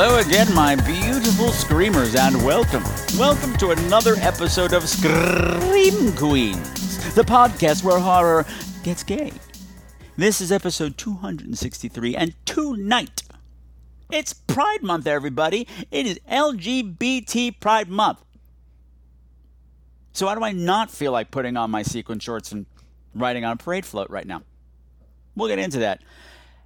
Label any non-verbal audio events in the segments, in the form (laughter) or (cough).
Hello again, my beautiful screamers, and welcome. Welcome to another episode of Scream Queens, the podcast where horror gets gay. This is episode 263, and tonight, it's Pride Month, everybody. It is LGBT Pride Month. So, why do I not feel like putting on my sequin shorts and riding on a parade float right now? We'll get into that.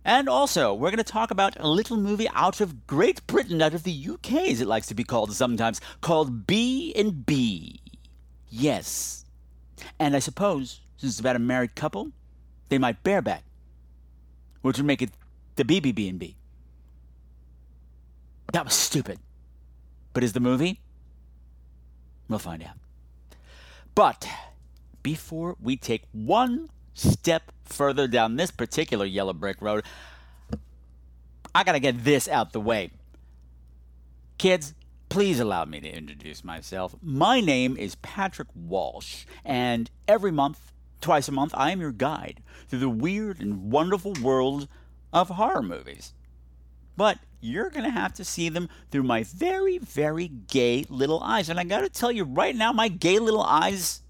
And also, we're going to talk about a little movie out of Great Britain, out of the UK, as it likes to be called sometimes, called B and B. Yes. And I suppose, since it's about a married couple, they might bareback, which would make it the BBB and B. That was stupid. But is the movie? We'll find out. But before we take one step further down this particular yellow brick road, I got to get this out the way. Kids, please allow me to introduce myself. My name is Patrick Walsh, and every month, twice a month, I am your guide through the weird and wonderful world of horror movies. But you're going to have to see them through my very, very gay little eyes. And I got to tell you right now, my gay little eyes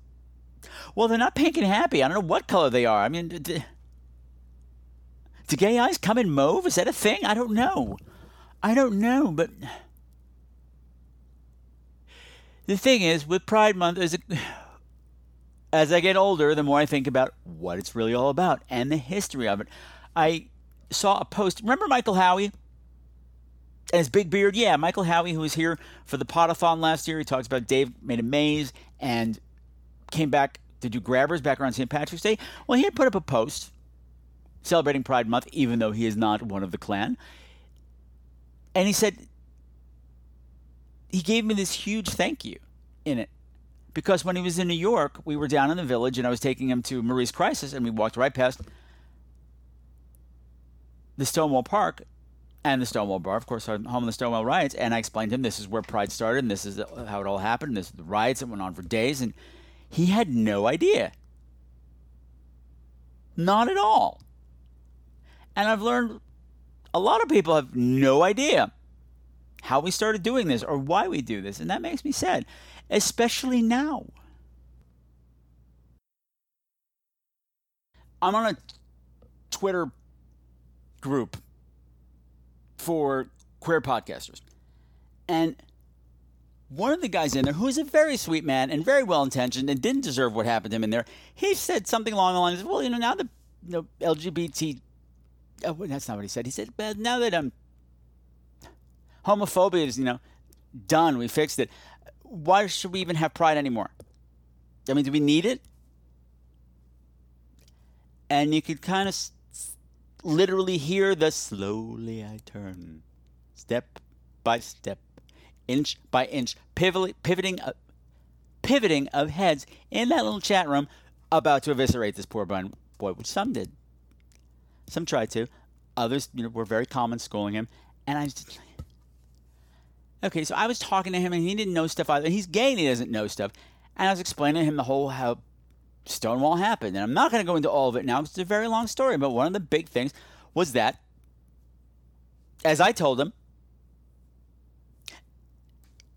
well, they're not pink and happy. I don't know what color they are. I mean, do, do gay eyes come in mauve? Is that a thing? I don't know. I don't know, but the thing is, with Pride Month, as, as I get older, the more I think about what it's really all about and the history of it. I saw a post. Remember Michael Howie? And his big beard? Yeah, Michael Howie, who was here for the Potathon last year. He talks about Dave made a maze and came back to do grabbers back around St. Patrick's Day. Well, he had put up a post celebrating Pride Month, even though he is not one of the clan. And he said, he gave me this huge thank you in it. Because when he was in New York, we were down in the village and I was taking him to Marie's Crisis and we walked right past the Stonewall Park and the Stonewall Bar, of course, home of the Stonewall riots. And I explained to him this is where Pride started and this is how it all happened. And this is the riots that went on for days. And he had no idea. Not at all. And I've learned a lot of people have no idea how we started doing this or why we do this. And that makes me sad, especially now. I'm on a Twitter group for queer podcasters. And one of the guys in there, who is a very sweet man and very well intentioned and didn't deserve what happened to him in there, he said something along the lines of, "Well, you know, now the you know, LGBT, oh, that's not what he said. He said, "But now that um, homophobia is you know done, we fixed it. Why should we even have pride anymore? I mean, do we need it?" And you could kind of s- literally hear the slowly I turn, step by step inch by inch, pivoting, pivoting, uh, pivoting of heads in that little chat room about to eviscerate this poor bun boy, which some did. Some tried to. Others, you know, were very calm in schooling him. And I just, okay, so I was talking to him and he didn't know stuff either. He's gay and he doesn't know stuff. And I was explaining to him the whole how Stonewall happened. And I'm not going to go into all of it now because it's a very long story. But one of the big things was that, as I told him,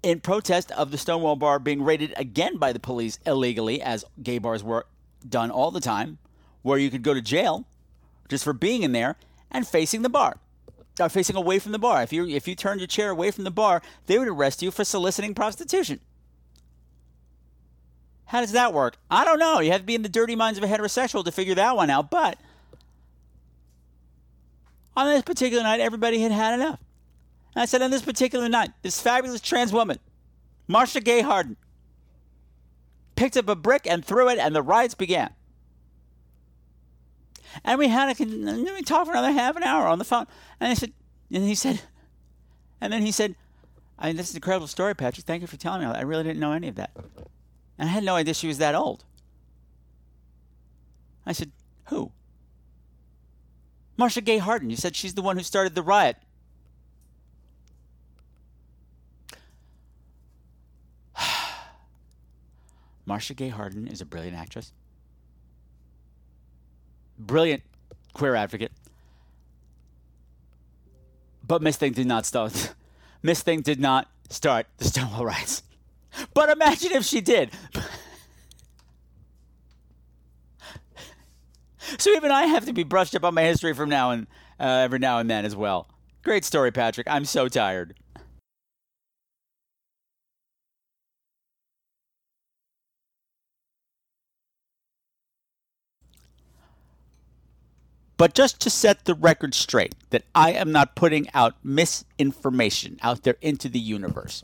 in protest of the Stonewall Bar being raided again by the police illegally, as gay bars were done all the time, where you could go to jail just for being in there and facing the bar, or facing away from the bar. If you if you turned your chair away from the bar, they would arrest you for soliciting prostitution. How does that work? I don't know. You have to be in the dirty minds of a heterosexual to figure that one out. But on this particular night, everybody had had enough. And I said, on this particular night, this fabulous trans woman, Marcia Gay Harden, picked up a brick and threw it, and the riots began. And we had a we talked for another half an hour on the phone, and I said, and he said, And then he said, I mean, this is an incredible story, Patrick. Thank you for telling me. I really didn't know any of that. And I had no idea she was that old. I said, Who? Marcia Gay Harden. You said she's the one who started the riot. Marcia Gay Harden is a brilliant actress, brilliant queer advocate. But Miss Thing did not start. (laughs) Miss Thing did not start the Stonewall riots. (laughs) But imagine if she did. (laughs) so even I have to be brushed up on my history from now and uh, every now and then as well. Great story, Patrick. I'm so tired. But just to set the record straight, that I am not putting out misinformation out there into the universe.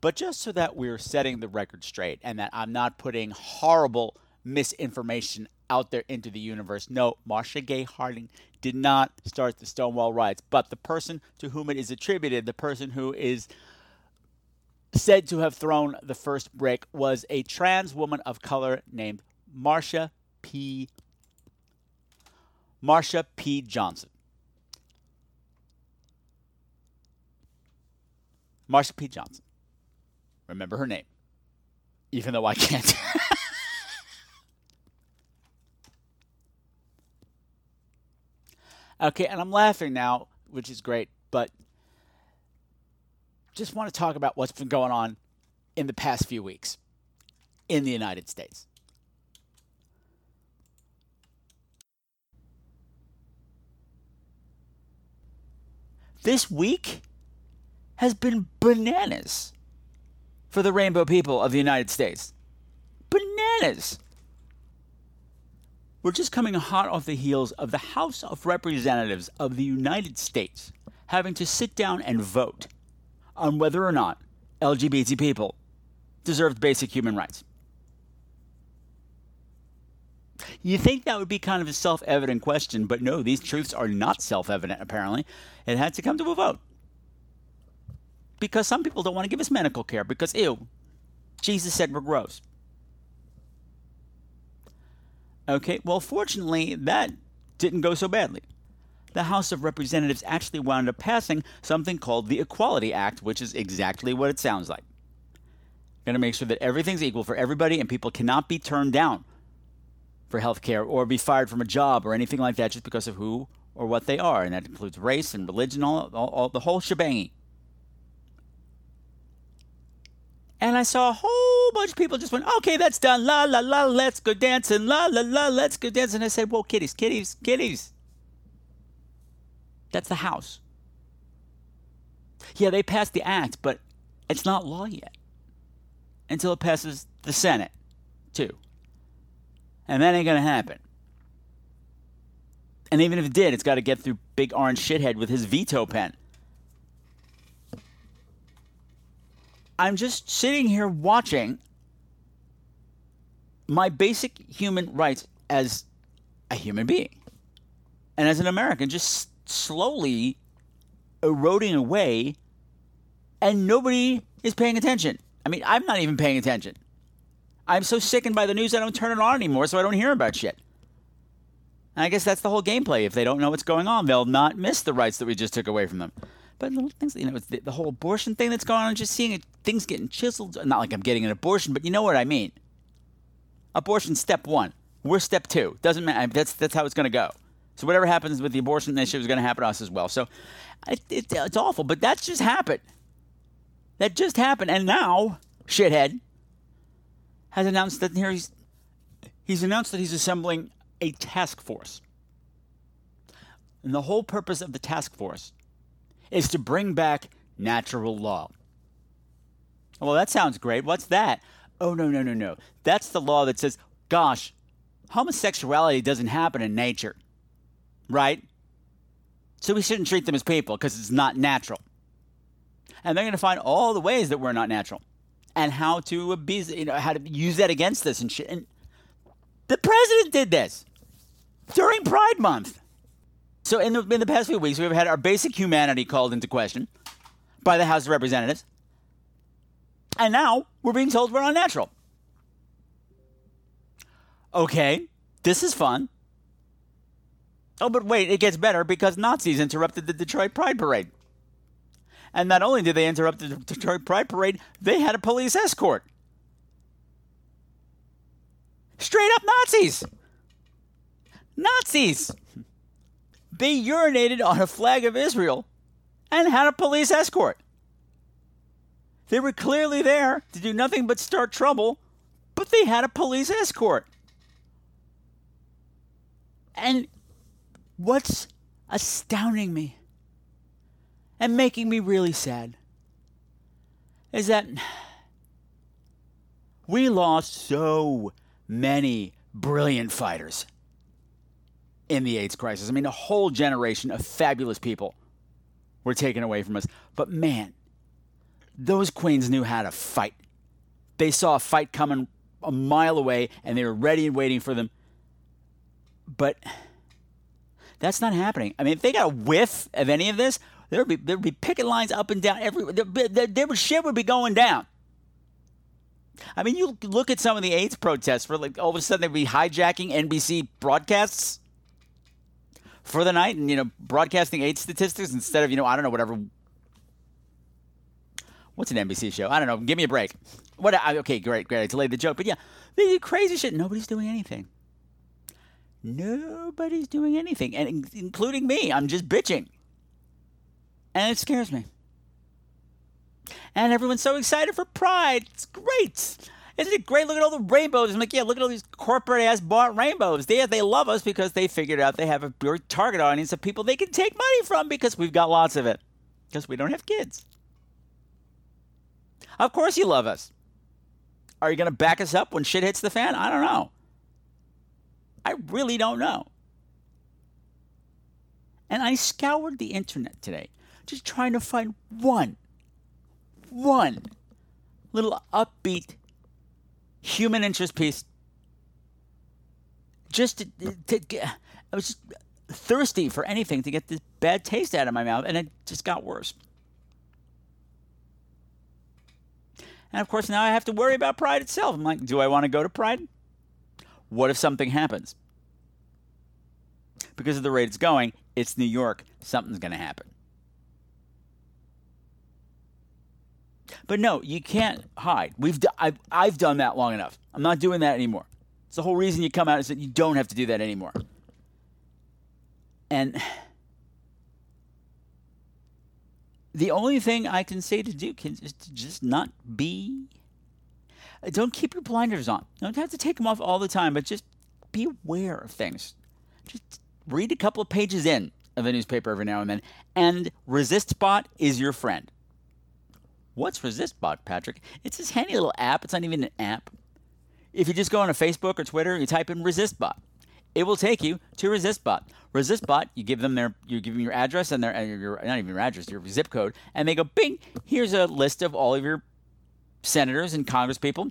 But just so that we're setting the record straight and that I'm not putting horrible misinformation out there into the universe. No, Marcia Gay Harden did not start the Stonewall riots, but the person to whom it is attributed, the person who is said to have thrown the first brick was a trans woman of color named Marsha P. Marsha P. Johnson. Marsha P. Johnson. Remember her name, even though I can't. (laughs) okay, and I'm laughing now, which is great, but just want to talk about what's been going on in the past few weeks in the United States. This week has been bananas for the rainbow people of the United States. Bananas! We're just coming hot off the heels of the House of Representatives of the United States having to sit down and vote on whether or not LGBT people deserve basic human rights. You think that would be kind of a self evident question, but no, these truths are not self evident, apparently. It had to come to a vote. Because some people don't want to give us medical care because, ew, Jesus said we're gross. Okay, well, fortunately, that didn't go so badly the House of Representatives actually wound up passing something called the Equality Act, which is exactly what it sounds like. Going to make sure that everything's equal for everybody and people cannot be turned down for health care or be fired from a job or anything like that just because of who or what they are. And that includes race and religion, all, all, all the whole shebang. And I saw a whole bunch of people just went, okay, that's done. La, la, la, let's go dancing. La, la, la, let's go dancing. I said, whoa, kitties, kitties, kitties. That's the House. Yeah, they passed the act, but it's not law yet until it passes the Senate, too. And that ain't going to happen. And even if it did, it's got to get through big orange shithead with his veto pen. I'm just sitting here watching my basic human rights as a human being and as an American just slowly eroding away and nobody is paying attention. I mean, I'm not even paying attention. I'm so sickened by the news I don't turn it on anymore so I don't hear about shit. And I guess that's the whole gameplay. If they don't know what's going on, they'll not miss the rights that we just took away from them. But little things, you know, the, the, whole abortion thing that's going on, just seeing it, things getting chiseled. Not like I'm getting an abortion, but you know what I mean. Abortion step one. We're step two. Doesn't matter. That's that's how it's going to go. So whatever happens with the abortion issue is going to happen to us as well. So it, it, it's awful, but that's just happened. That just happened, and now shithead has announced that here he's he's announced that he's assembling a task force. And the whole purpose of the task force is to bring back natural law. Well, that sounds great. What's that? Oh, no, no, no, no. That's the law that says, gosh, homosexuality doesn't happen in nature right? So we shouldn't treat them as people because it's not natural. And they're going to find all the ways that we're not natural and how to abuse, you know, how to use that against us and shit. And the president did this during Pride Month. So in the, in the past few weeks, we've had our basic humanity called into question by the House of Representatives. And now we're being told we're unnatural. Okay, this is fun. Oh, but wait, it gets better because Nazis interrupted the Detroit Pride Parade. And not only did they interrupt the Detroit Pride Parade, they had a police escort. Straight up Nazis! Nazis! They urinated on a flag of Israel and had a police escort. They were clearly there to do nothing but start trouble, but they had a police escort. And what's astounding me and making me really sad is that we lost so many brilliant fighters in the AIDS crisis. I mean, a whole generation of fabulous people were taken away from us. But man, those queens knew how to fight. They saw a fight coming a mile away and they were ready and waiting for them. But that's not happening. I mean, if they got a whiff of any of this, there would be there would be picket lines up and down everywhere. There, there, shit would be going down. I mean, you look at some of the AIDS protests for like all of a sudden they'd be hijacking NBC broadcasts for the night and you know broadcasting AIDS statistics instead of you know I don't know whatever. What's an NBC show? I don't know. Give me a break. What? Okay, great, great. I delayed the joke, but yeah, they do crazy shit. Nobody's doing anything. Nobody's doing anything, and including me. I'm just bitching, and it scares me. And everyone's so excited for Pride. It's great. Isn't it great? Look at all the rainbows. I'm like, yeah, look at all these corporate ass bought rainbows. They, they love us because they figured out they have a target audience of people they can take money from because we've got lots of it. Because we don't have kids. Of course you love us. Are you going to back us up when shit hits the fan? I don't know. I really don't know. And I scoured the internet today just trying to find one, one little upbeat human interest piece. Just to, to get, I was just thirsty for anything to get this bad taste out of my mouth, and it just got worse. And of course, now I have to worry about Pride itself. I'm like, do I want to go to Pride? What if something happens? Because of the rate it's going, it's New York. Something's going to happen. But no, you can't hide. We've d- I've, I've done that long enough. I'm not doing that anymore. It's the whole reason you come out is that you don't have to do that anymore. And the only thing I can say to do is to just not be. Don't keep your blinders on. Don't have to take them off all the time, but just be aware of things. Just read a couple of pages in of a newspaper every now and then. And ResistBot is your friend. What's ResistBot, Patrick? It's this handy little app. It's not even an app. If you just go on a Facebook or Twitter, you type in ResistBot, it will take you to ResistBot. ResistBot, you give them their, you give them your address and their, and your, not even your address, your zip code, and they go, bing, here's a list of all of your senators and congresspeople.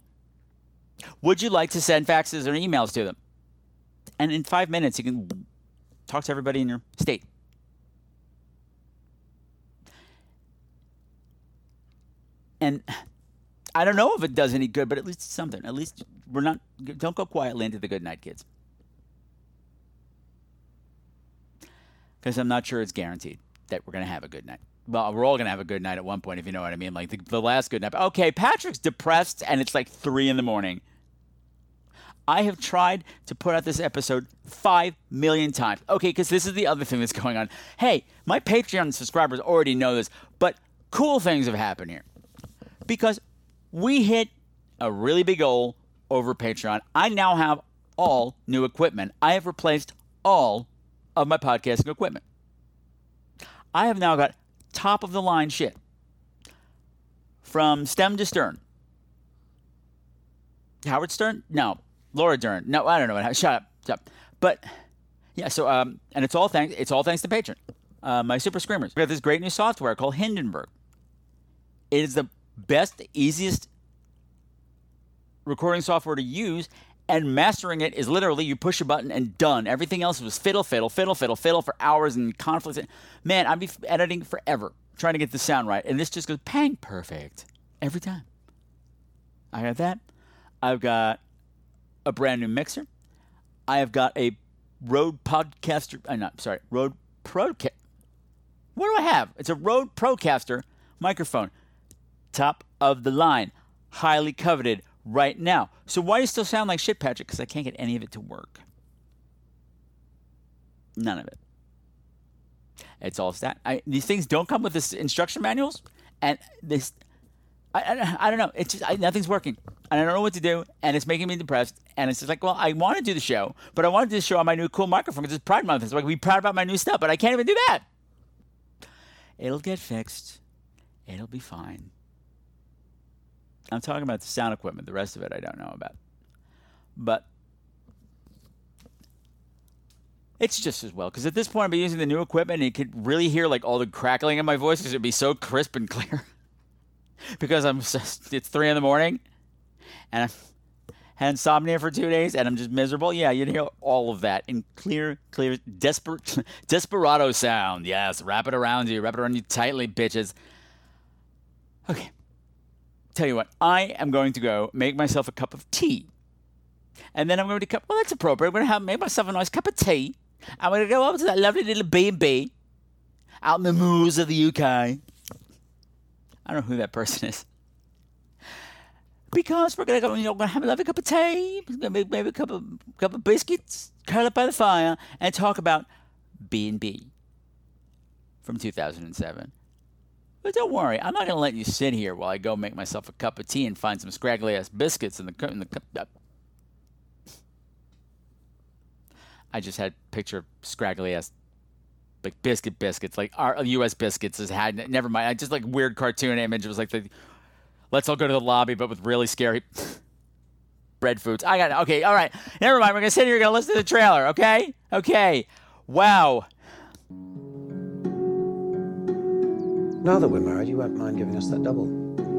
Would you like to send faxes or emails to them? And in five minutes, you can talk to everybody in your state. And I don't know if it does any good, but at least something. At least we're not, don't go quietly into the good night, kids. Because I'm not sure it's guaranteed that we're going to have a good night. Well, we're all to have a good night at one point, if you know what I mean. Like the, the last good night. Okay, Patrick's depressed and it's like three in the morning. I have tried to put out this episode five million times. Okay, because this is the other thing that's going on. Hey, my Patreon subscribers already know this, but cool things have happened here because we hit a really big goal over Patreon. I now have all new equipment. I have replaced all of my podcasting equipment. I have now got top of the line shit from stem to stern. Howard Stern? No. Laura Dern? No, I don't know. What, Shut up. Shut up. But yeah, so um, and it's all thanks it's all thanks to Patreon. Uh, my super screamers. We have this great new software called Hindenburg. It is the best, easiest recording software to use, And mastering it is literally you push a button and done. Everything else was fiddle, fiddle, fiddle, fiddle, fiddle for hours and conflicts. Man, I'd be editing forever trying to get the sound right. And this just goes pang perfect every time. I got that. I've got a brand new mixer. I have got a Rode Podcaster. I'm not sorry, Rode Proca. What do I have? It's a Rode Procaster microphone, top of the line, highly coveted right now. So why do you still sound like shit, Patrick? Because I can't get any of it to work. None of it. It's all stat. I, these things don't come with this instruction manuals, and this. I, I, I don't know. It's just I, nothing's working, and I don't know what to do, and it's making me depressed. And it's just like, well, I want to do the show, but I want to do the show on my new cool microphone because it's Pride Month. So I can be proud about my new stuff, but I can't even do that. It'll get fixed. It'll be fine. I'm talking about the sound equipment. The rest of it, I don't know about. But it's just as well because at this point, I'll be using the new equipment, and you could really hear like all the crackling in my voice because it'd be so crisp and (laughs) clear. because I'm just, it's three in the morning, and I've had insomnia for two days, and I'm just miserable. Yeah, you'd hear all of that in clear, clear, desperate, (laughs) desperado sound. Yes, wrap it around you, wrap it around you tightly, bitches. Okay. Tell you what, I am going to go make myself a cup of tea. And then I'm going to cup. Well, that's appropriate. I'm going to have make myself a nice cup of tea. I'm going to go over to that lovely little B and B out in the moors of the UK. I don't know who that person is. Because we're gonna go, you know, we're gonna have a lovely cup of tea, maybe, maybe a couple, couple of biscuits, curl up by the fire, and talk about B and B from 2007. But don't worry, I'm not going to let you sit here while I go make myself a cup of tea and find some scraggly ass biscuits in the in the cup. Uh, I just had a picture of scraggly ass like biscuit biscuits, like our U.S. biscuits has had. Never mind, I just like weird cartoon image. It was like the let's all go to the lobby, but with really scary (laughs) bread foods. I got okay. All right, never mind. We're gonna sit here. We're gonna listen to the trailer. Okay, okay. Wow. Now that we're married, you won't mind giving us that double.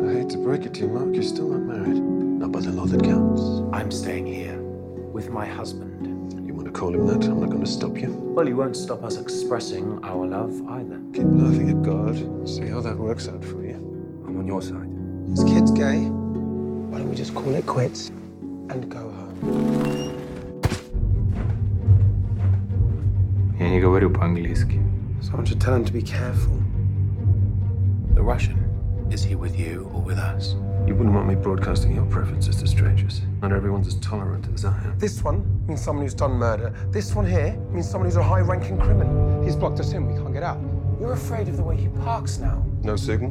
I hate to break it to you, Mark, you're still not married. Not by the law that counts. I'm staying here with my husband. You want to call him that? I'm not going to stop you. Well, you won't stop us expressing our love either. Keep laughing at God. See how that works out for you. I'm on your side. This kid's gay. Why don't we just call it quits and go home? Я не говорю по-английски. Someone should tell him to be careful. The Russian, is he with you or with us? You wouldn't want me broadcasting your preferences to strangers. Not everyone's as tolerant as I am. This one means someone who's done murder. This one here means someone who's a high ranking criminal. He's blocked us in, we can't get out. You're afraid of the way he parks now. No signal?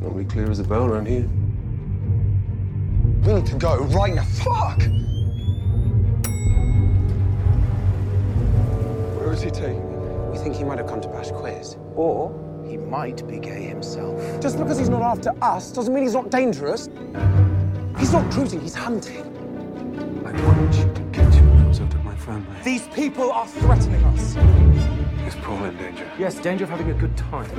Normally clear as a bell around here. We need to go right now. Fuck! Where is he taking me? We think he might have come to bash quiz. Or he might be gay himself. Just because he's not after us doesn't mean he's not dangerous. He's not cruising, he's hunting. I want you to get your nose out of my family. These people are threatening us. Is Paul in danger? Yes, danger of having a good time.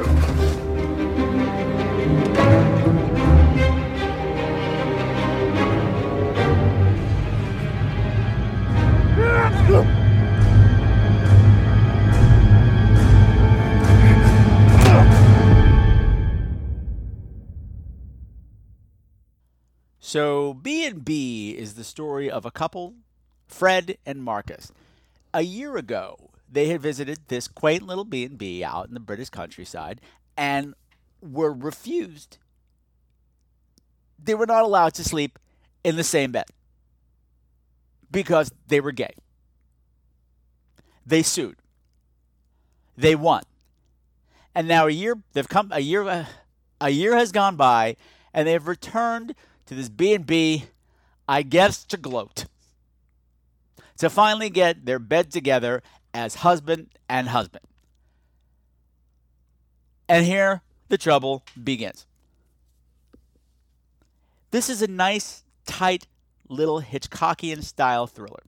So B&B is the story of a couple, Fred and Marcus. A year ago, they had visited this quaint little B&B out in the British countryside and were refused. They were not allowed to sleep in the same bed because they were gay. They sued. They won. And now a year they've come a year a year has gone by and they've returned to this B&B I guess to gloat. To finally get their bed together as husband and husband. And here the trouble begins. This is a nice, tight, little Hitchcockian style thriller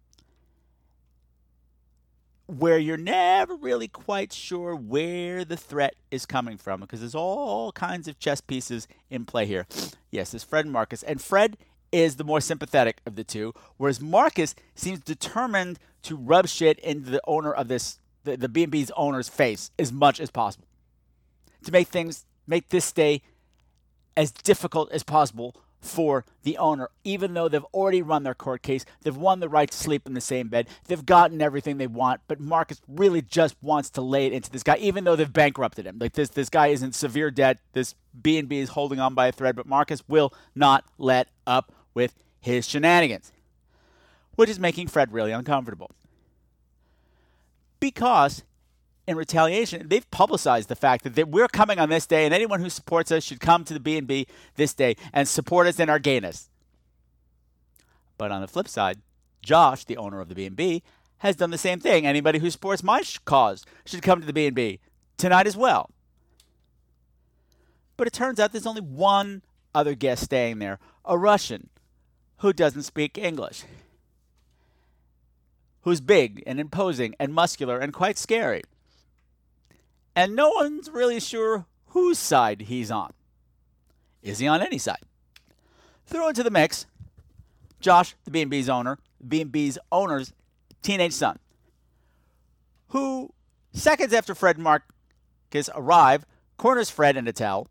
where you're never really quite sure where the threat is coming from because there's all kinds of chess pieces in play here. (sniffs) Yes, it's Fred and Marcus. And Fred is the more sympathetic of the two, whereas Marcus seems determined to rub shit into the owner of this, the, the B&B's owner's face as much as possible. To make things, make this stay as difficult as possible for the owner, even though they've already run their court case. They've won the right to sleep in the same bed. They've gotten everything they want, but Marcus really just wants to lay it into this guy, even though they've bankrupted him. Like this, this guy is in severe debt. This B and B is holding on by a thread, but Marcus will not let up with his shenanigans, which is making Fred really uncomfortable. Because in retaliation, they've publicized the fact that we're coming on this day, and anyone who supports us should come to the B&B this day and support us in our gayness. But on the flip side, Josh, the owner of the B&B, has done the same thing. Anybody who supports my cause should come to the B&B tonight as well. But it turns out there's only one other guest staying there, a Russian who doesn't speak English, who's big and imposing and muscular and quite scary and no one's really sure whose side he's on. Is he on any side? Throw into the mix Josh, the B&B's owner, B&B's owner's teenage son, who seconds after Fred and Marcus arrive, corners Fred in a towel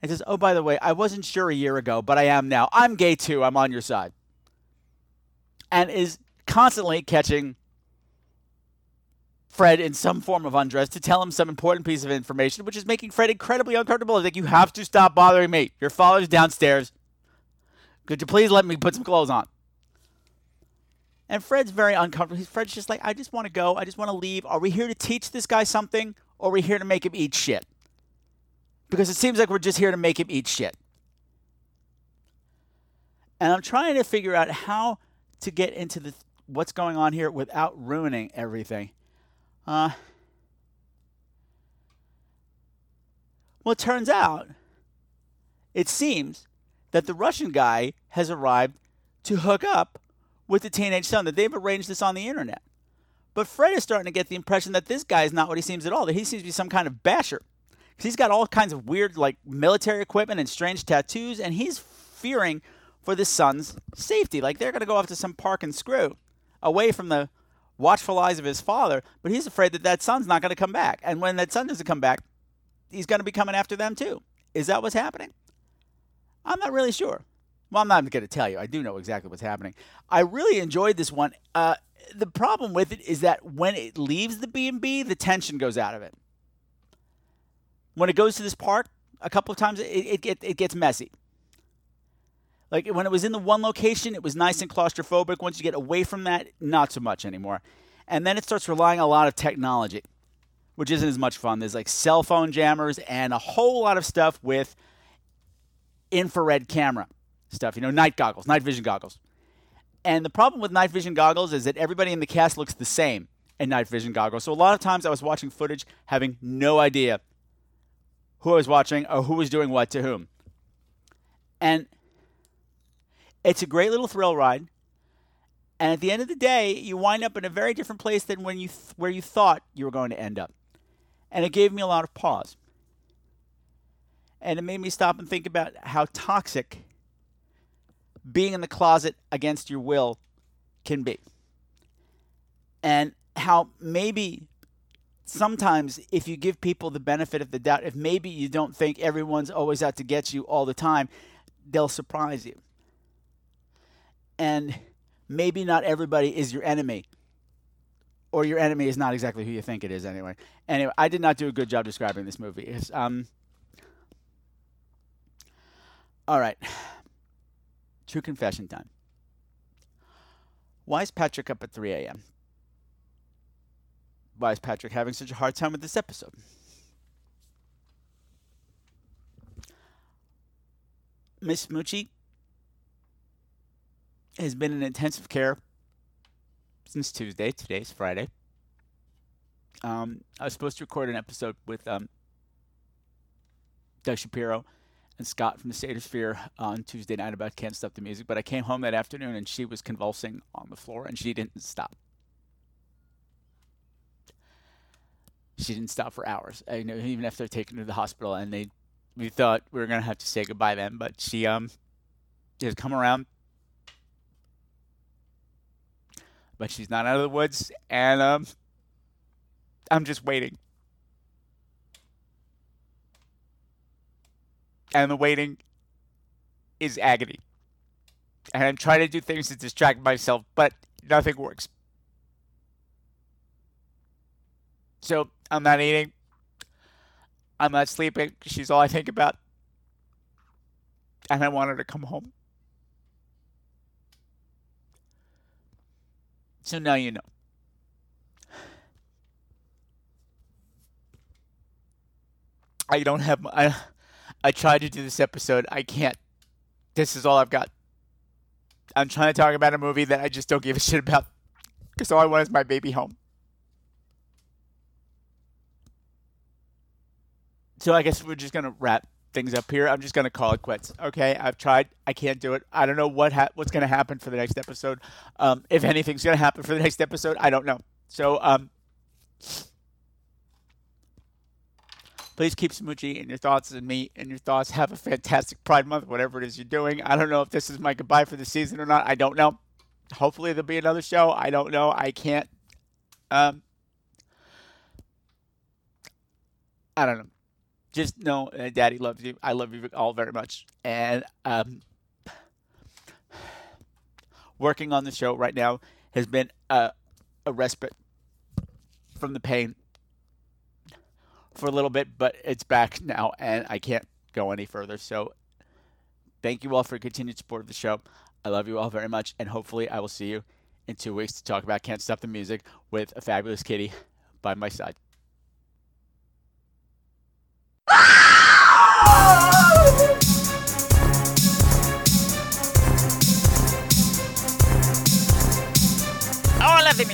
and says, "Oh, by the way, I wasn't sure a year ago, but I am now. I'm gay too. I'm on your side." And is constantly catching Fred in some form of undress to tell him some important piece of information, which is making Fred incredibly uncomfortable. He's like, You have to stop bothering me. Your father's downstairs. Could you please let me put some clothes on? And Fred's very uncomfortable. Fred's just like, I just want to go. I just want to leave. Are we here to teach this guy something or are we here to make him eat shit? Because it seems like we're just here to make him eat shit. And I'm trying to figure out how to get into the what's going on here without ruining everything. Uh, well, it turns out, it seems that the Russian guy has arrived to hook up with the teenage son, that they've arranged this on the internet. But Fred is starting to get the impression that this guy is not what he seems at all, that he seems to be some kind of basher. Because he's got all kinds of weird, like, military equipment and strange tattoos, and he's fearing for the son's safety. Like, they're going to go off to some park and screw away from the watchful eyes of his father, but he's afraid that that son's not going to come back. And when that son doesn't come back, he's going to be coming after them too. Is that what's happening? I'm not really sure. Well, I'm not going to tell you. I do know exactly what's happening. I really enjoyed this one. Uh, the problem with it is that when it leaves the B&B, the tension goes out of it. When it goes to this park, a couple of times, it, it, it, it gets messy. Like when it was in the one location, it was nice and claustrophobic. Once you get away from that, not so much anymore. And then it starts relying a lot of technology, which isn't as much fun. There's like cell phone jammers and a whole lot of stuff with infrared camera stuff, you know, night goggles, night vision goggles. And the problem with night vision goggles is that everybody in the cast looks the same in night vision goggles. So a lot of times I was watching footage having no idea who I was watching or who was doing what to whom. And it's a great little thrill ride. And at the end of the day, you wind up in a very different place than when you th- where you thought you were going to end up. And it gave me a lot of pause. And it made me stop and think about how toxic being in the closet against your will can be. And how maybe sometimes if you give people the benefit of the doubt, if maybe you don't think everyone's always out to get you all the time, they'll surprise you and maybe not everybody is your enemy or your enemy is not exactly who you think it is anyway. Anyway, I did not do a good job describing this movie. It's, um, all right. True confession time. Why is Patrick up at 3 a.m.? Why is Patrick having such a hard time with this episode? Miss Moochie has been in intensive care since Tuesday. Today's Friday. Um, I was supposed to record an episode with um, Doug Shapiro and Scott from the Satosphere on Tuesday night about Can't Stop the Music, but I came home that afternoon and she was convulsing on the floor and she didn't stop. She didn't stop for hours. I know even after taking her to the hospital and they we thought we were gonna have to say goodbye then, but she um has come around but she's not out of the woods, and um, I'm just waiting. And the waiting is agony. And I'm trying to do things to distract myself, but nothing works. So I'm not eating. I'm not sleeping. She's all I think about. And I want her to come home. So now you know. I don't have I I tried to do this episode. I can't. This is all I've got. I'm trying to talk about a movie that I just don't give a shit about because all I want is my baby home. So I guess we're just gonna wrap things up here. I'm just gonna call it quits. Okay, I've tried. I can't do it. I don't know what ha- what's gonna happen for the next episode. Um, if anything's gonna happen for the next episode, I don't know. So um, please keep Smoochie in your thoughts and me in your thoughts. Have a fantastic Pride Month, whatever it is you're doing. I don't know if this is my goodbye for the season or not. I don't know. Hopefully there'll be another show. I don't know. I can't. Um, I don't know just know uh, daddy loves you. I love you all very much. And um, working on the show right now has been a, a respite from the pain for a little bit but it's back now and i can't go any further. So thank you all for continued support of the show. I love you all very much and hopefully i will see you in two weeks to talk about can't stop the music with a fabulous kitty by my side